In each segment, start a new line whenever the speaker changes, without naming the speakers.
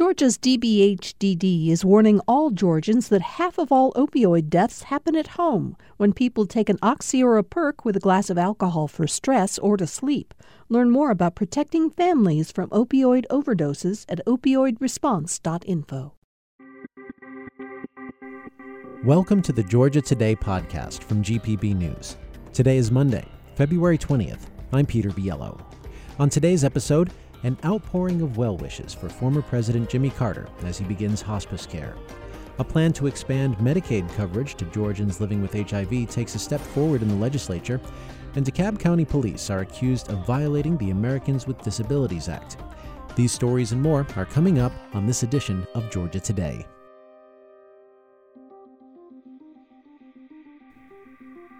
Georgia's DBHDD is warning all Georgians that half of all opioid deaths happen at home when people take an oxy or a perk with a glass of alcohol for stress or to sleep. Learn more about protecting families from opioid overdoses at opioidresponse.info.
Welcome to the Georgia Today podcast from GPB News. Today is Monday, February 20th. I'm Peter Biello. On today's episode, an outpouring of well wishes for former President Jimmy Carter as he begins hospice care. A plan to expand Medicaid coverage to Georgians living with HIV takes a step forward in the legislature, and DeKalb County Police are accused of violating the Americans with Disabilities Act. These stories and more are coming up on this edition of Georgia Today.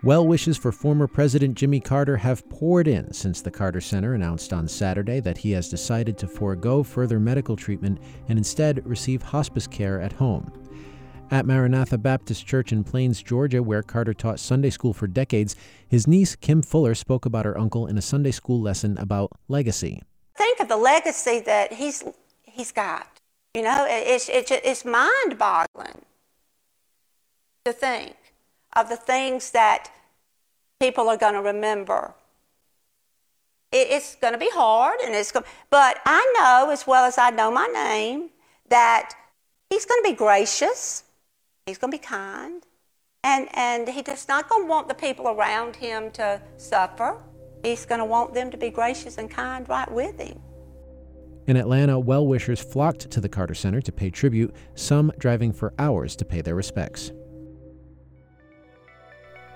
Well wishes for former President Jimmy Carter have poured in since the Carter Center announced on Saturday that he has decided to forego further medical treatment and instead receive hospice care at home. At Maranatha Baptist Church in Plains, Georgia, where Carter taught Sunday school for decades, his niece Kim Fuller spoke about her uncle in a Sunday school lesson about legacy.
Think of the legacy that he's he's got. You know, it's it's, it's mind-boggling to think of the things that people are going to remember. it's going to be hard, and it's going, but I know as well as I know my name that he's going to be gracious, he's going to be kind, and and he does not going to want the people around him to suffer. He's going to want them to be gracious and kind right with him.
In Atlanta, well wishers flocked to the Carter Center to pay tribute, some driving for hours to pay their respects.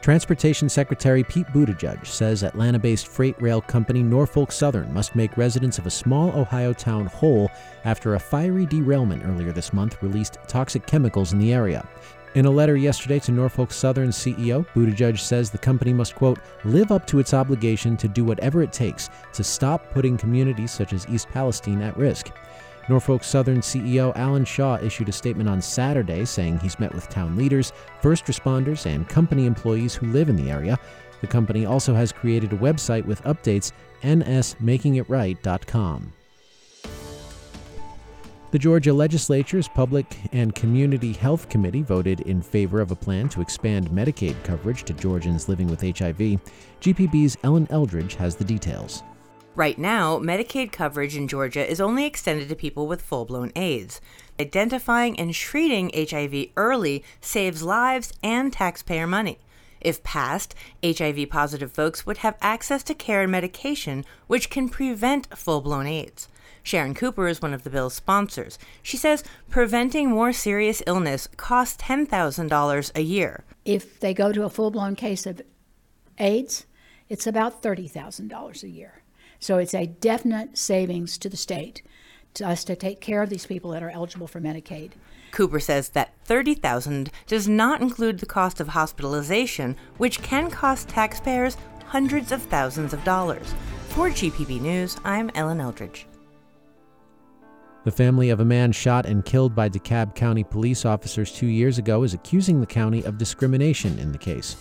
Transportation Secretary Pete Buttigieg says Atlanta based freight rail company Norfolk Southern must make residents of a small Ohio town whole after a fiery derailment earlier this month released toxic chemicals in the area. In a letter yesterday to Norfolk Southern CEO, Buttigieg says the company must, quote, live up to its obligation to do whatever it takes to stop putting communities such as East Palestine at risk. Norfolk Southern CEO Alan Shaw issued a statement on Saturday saying he's met with town leaders, first responders, and company employees who live in the area. The company also has created a website with updates nsmakingitright.com. The Georgia Legislature's Public and Community Health Committee voted in favor of a plan to expand Medicaid coverage to Georgians living with HIV. GPB's Ellen Eldridge has the details.
Right now, Medicaid coverage in Georgia is only extended to people with full blown AIDS. Identifying and treating HIV early saves lives and taxpayer money. If passed, HIV positive folks would have access to care and medication, which can prevent full blown AIDS. Sharon Cooper is one of the bill's sponsors. She says preventing more serious illness costs $10,000 a year.
If they go to a full blown case of AIDS, it's about $30,000 a year. So it's a definite savings to the state to us to take care of these people that are eligible for Medicaid.
Cooper says that 30,000 does not include the cost of hospitalization, which can cost taxpayers hundreds of thousands of dollars. For GPB News, I'm Ellen Eldridge.
The family of a man shot and killed by DeKalb County police officers two years ago is accusing the county of discrimination in the case.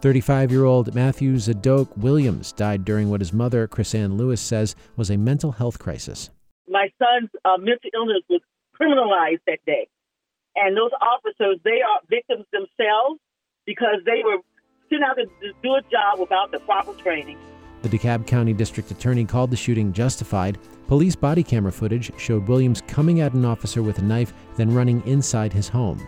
35 year old Matthew Zadok Williams died during what his mother, Chrisanne Lewis, says was a mental health crisis.
My son's uh, mental illness was criminalized that day. And those officers, they are victims themselves because they were sent out to do a job without the proper training.
The DeKalb County District Attorney called the shooting justified. Police body camera footage showed Williams coming at an officer with a knife, then running inside his home.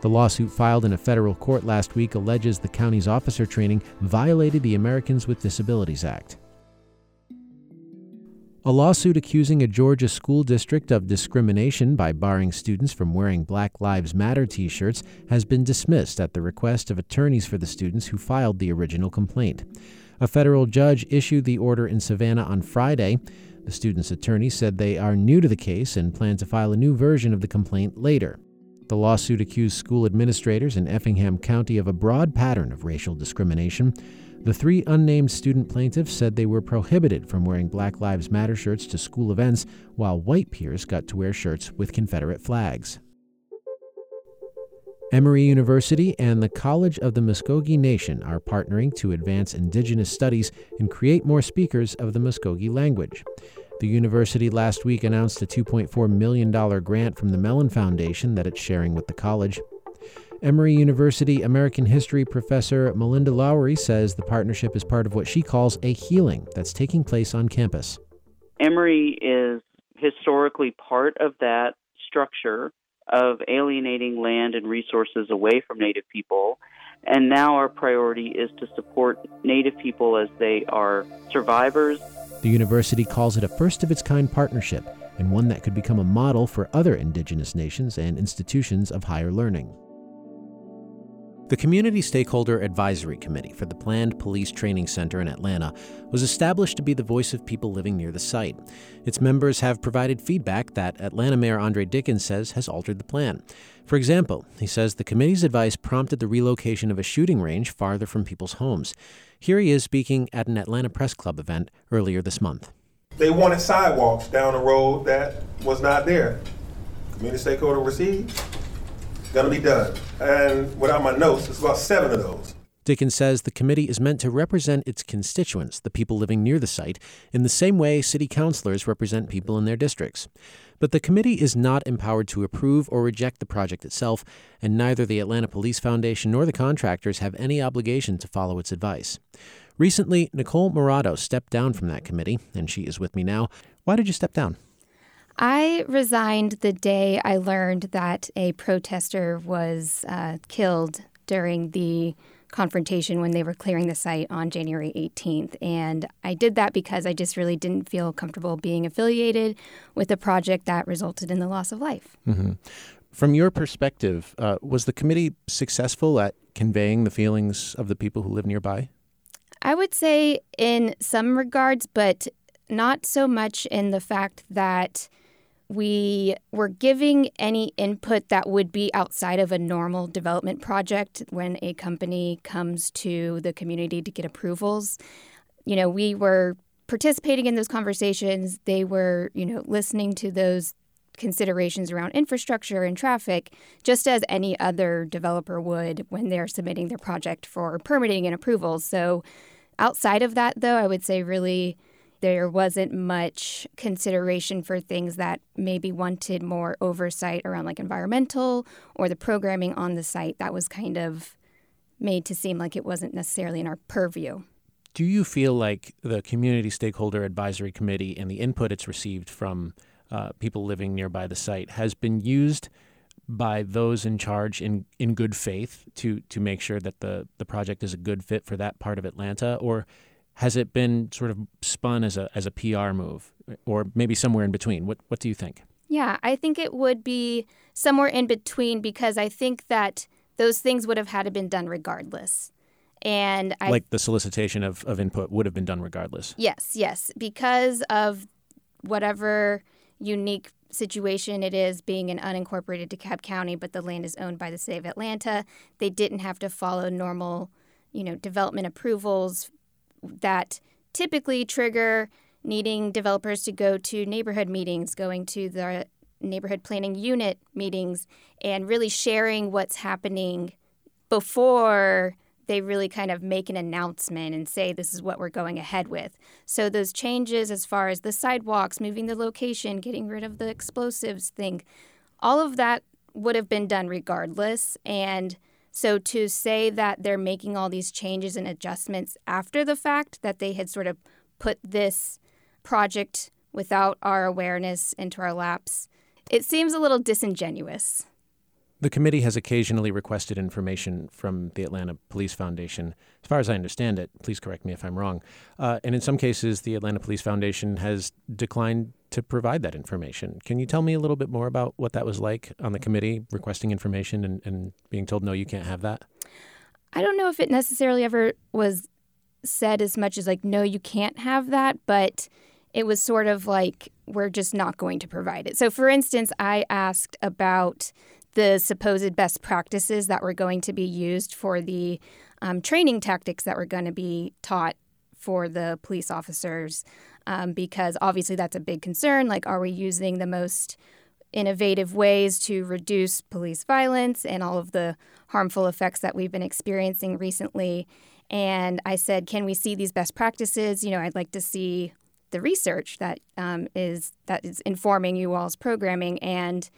The lawsuit filed in a federal court last week alleges the county's officer training violated the Americans with Disabilities Act. A lawsuit accusing a Georgia school district of discrimination by barring students from wearing Black Lives Matter t shirts has been dismissed at the request of attorneys for the students who filed the original complaint. A federal judge issued the order in Savannah on Friday. The students' attorney said they are new to the case and plan to file a new version of the complaint later. The lawsuit accused school administrators in Effingham County of a broad pattern of racial discrimination. The three unnamed student plaintiffs said they were prohibited from wearing Black Lives Matter shirts to school events, while white peers got to wear shirts with Confederate flags. Emory University and the College of the Muscogee Nation are partnering to advance Indigenous studies and create more speakers of the Muscogee language. The university last week announced a $2.4 million grant from the Mellon Foundation that it's sharing with the college. Emory University American History professor Malinda Lowery says the partnership is part of what she calls a healing that's taking place on campus.
Emory is historically part of that structure of alienating land and resources away from Native people. And now our priority is to support Native people as they are survivors.
The university calls it a first of its kind partnership and one that could become a model for other indigenous nations and institutions of higher learning. The Community Stakeholder Advisory Committee for the planned Police Training Center in Atlanta was established to be the voice of people living near the site. Its members have provided feedback that Atlanta Mayor Andre Dickens says has altered the plan. For example, he says the committee's advice prompted the relocation of a shooting range farther from people's homes. Here he is speaking at an Atlanta Press Club event earlier this month.
They wanted sidewalks down a road that was not there. Community stakeholder received to be done. And without my notes, it's about seven of those.
Dickens says the committee is meant to represent its constituents, the people living near the site, in the same way city councilors represent people in their districts. But the committee is not empowered to approve or reject the project itself, and neither the Atlanta Police Foundation nor the contractors have any obligation to follow its advice. Recently, Nicole Morado stepped down from that committee, and she is with me now. Why did you step down?
I resigned the day I learned that a protester was uh, killed during the confrontation when they were clearing the site on January 18th. And I did that because I just really didn't feel comfortable being affiliated with a project that resulted in the loss of life.
Mm-hmm. From your perspective, uh, was the committee successful at conveying the feelings of the people who live nearby?
I would say in some regards, but not so much in the fact that we were giving any input that would be outside of a normal development project when a company comes to the community to get approvals. You know, we were participating in those conversations. They were, you know, listening to those considerations around infrastructure and traffic, just as any other developer would when they're submitting their project for permitting and approvals. So, outside of that, though, I would say really there wasn't much consideration for things that maybe wanted more oversight around like environmental or the programming on the site that was kind of made to seem like it wasn't necessarily in our purview.
Do you feel like the Community Stakeholder Advisory Committee and the input it's received from uh, people living nearby the site has been used by those in charge in, in good faith to, to make sure that the, the project is a good fit for that part of Atlanta? Or has it been sort of spun as a as a PR move, or maybe somewhere in between? What what do you think?
Yeah, I think it would be somewhere in between because I think that those things would have had to been done regardless. And I,
like the solicitation of, of input would have been done regardless.
Yes, yes, because of whatever unique situation it is being an unincorporated DeKalb County, but the land is owned by the city of Atlanta. They didn't have to follow normal, you know, development approvals that typically trigger needing developers to go to neighborhood meetings, going to the neighborhood planning unit meetings, and really sharing what's happening before they really kind of make an announcement and say this is what we're going ahead with. So those changes as far as the sidewalks, moving the location, getting rid of the explosives thing, all of that would have been done regardless and so to say that they're making all these changes and adjustments after the fact, that they had sort of put this project without our awareness into our laps, it seems a little disingenuous.
The committee has occasionally requested information from the Atlanta Police Foundation. As far as I understand it, please correct me if I'm wrong. Uh, and in some cases, the Atlanta Police Foundation has declined to provide that information. Can you tell me a little bit more about what that was like on the committee, requesting information and, and being told, no, you can't have that?
I don't know if it necessarily ever was said as much as, like, no, you can't have that, but it was sort of like, we're just not going to provide it. So, for instance, I asked about the supposed best practices that were going to be used for the um, training tactics that were going to be taught for the police officers, um, because obviously that's a big concern. Like, are we using the most innovative ways to reduce police violence and all of the harmful effects that we've been experiencing recently? And I said, can we see these best practices? You know, I'd like to see the research that um, is that is informing you all's programming. And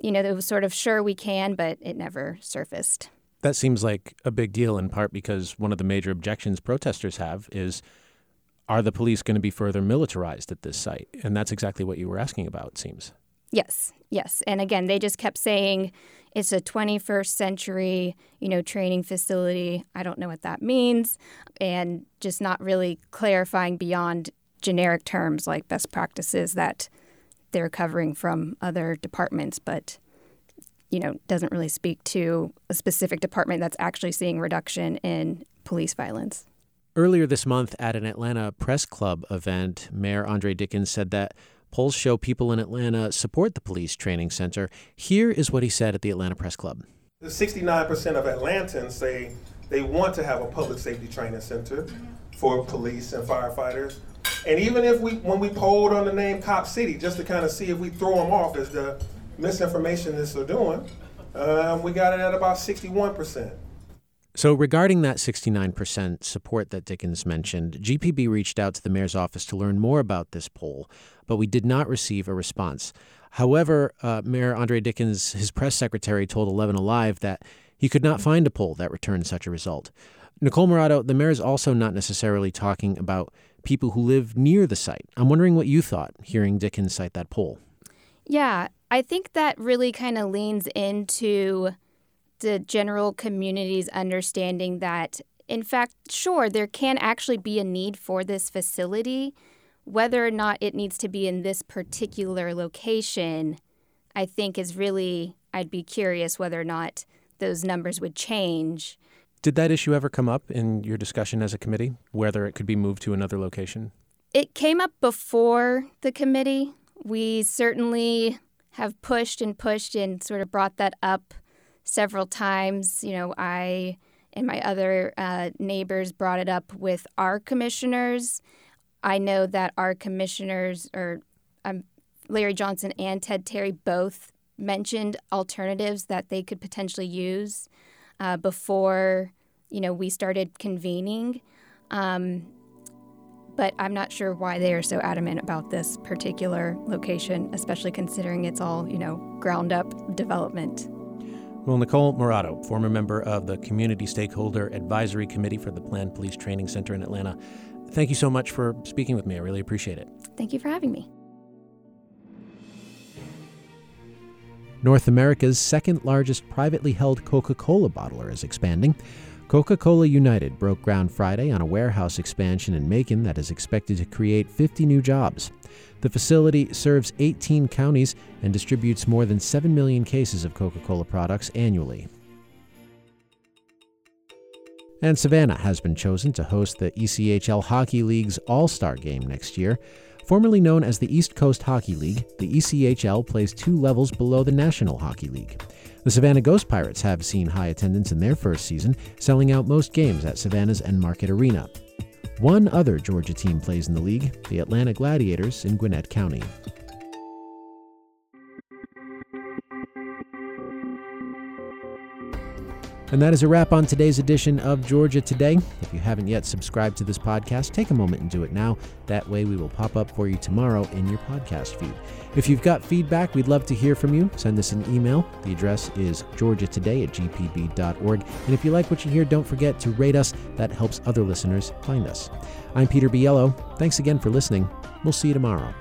you know, it was sort of sure we can, but it never surfaced.
That seems like a big deal in part because one of the major objections protesters have is are the police going to be further militarized at this site? And that's exactly what you were asking about, it seems.
Yes, yes. And again, they just kept saying it's a 21st century, you know, training facility. I don't know what that means. And just not really clarifying beyond generic terms like best practices that they're covering from other departments, but you know, doesn't really speak to a specific department that's actually seeing reduction in police violence.
Earlier this month at an Atlanta Press Club event, Mayor Andre Dickens said that polls show people in Atlanta support the police training center. Here is what he said at the Atlanta Press Club.
69% of Atlantans say they want to have a public safety training center for police and firefighters. And even if we, when we polled on the name Cop City, just to kind of see if we throw them off as the misinformationists are doing, um, we got it at about 61%.
So, regarding that 69% support that Dickens mentioned, GPB reached out to the mayor's office to learn more about this poll, but we did not receive a response. However, uh, Mayor Andre Dickens, his press secretary, told 11 Alive that he could not find a poll that returned such a result. Nicole Morado, the mayor is also not necessarily talking about people who live near the site. I'm wondering what you thought hearing Dickens cite that poll.
Yeah, I think that really kind of leans into the general community's understanding that, in fact, sure, there can actually be a need for this facility. Whether or not it needs to be in this particular location, I think is really, I'd be curious whether or not those numbers would change
did that issue ever come up in your discussion as a committee, whether it could be moved to another location?
It came up before the committee. We certainly have pushed and pushed and sort of brought that up several times. You know, I and my other uh, neighbors brought it up with our commissioners. I know that our commissioners, or um, Larry Johnson and Ted Terry, both mentioned alternatives that they could potentially use uh, before you know we started convening. Um, but I'm not sure why they are so adamant about this particular location, especially considering it's all you know ground up development.
Well, Nicole Morado, former member of the Community Stakeholder Advisory Committee for the Planned Police Training Center in Atlanta, thank you so much for speaking with me. I really appreciate it.
Thank you for having me.
North America's second largest privately held Coca Cola bottler is expanding. Coca Cola United broke ground Friday on a warehouse expansion in Macon that is expected to create 50 new jobs. The facility serves 18 counties and distributes more than 7 million cases of Coca Cola products annually. And Savannah has been chosen to host the ECHL Hockey League's All Star Game next year. Formerly known as the East Coast Hockey League, the ECHL plays two levels below the National Hockey League. The Savannah Ghost Pirates have seen high attendance in their first season, selling out most games at Savannah's Enmarket Arena. One other Georgia team plays in the league, the Atlanta Gladiators in Gwinnett County. And that is a wrap on today's edition of Georgia Today. If you haven't yet subscribed to this podcast, take a moment and do it now. That way, we will pop up for you tomorrow in your podcast feed. If you've got feedback, we'd love to hear from you. Send us an email. The address is georgiatoday at gpb.org. And if you like what you hear, don't forget to rate us. That helps other listeners find us. I'm Peter Biello. Thanks again for listening. We'll see you tomorrow.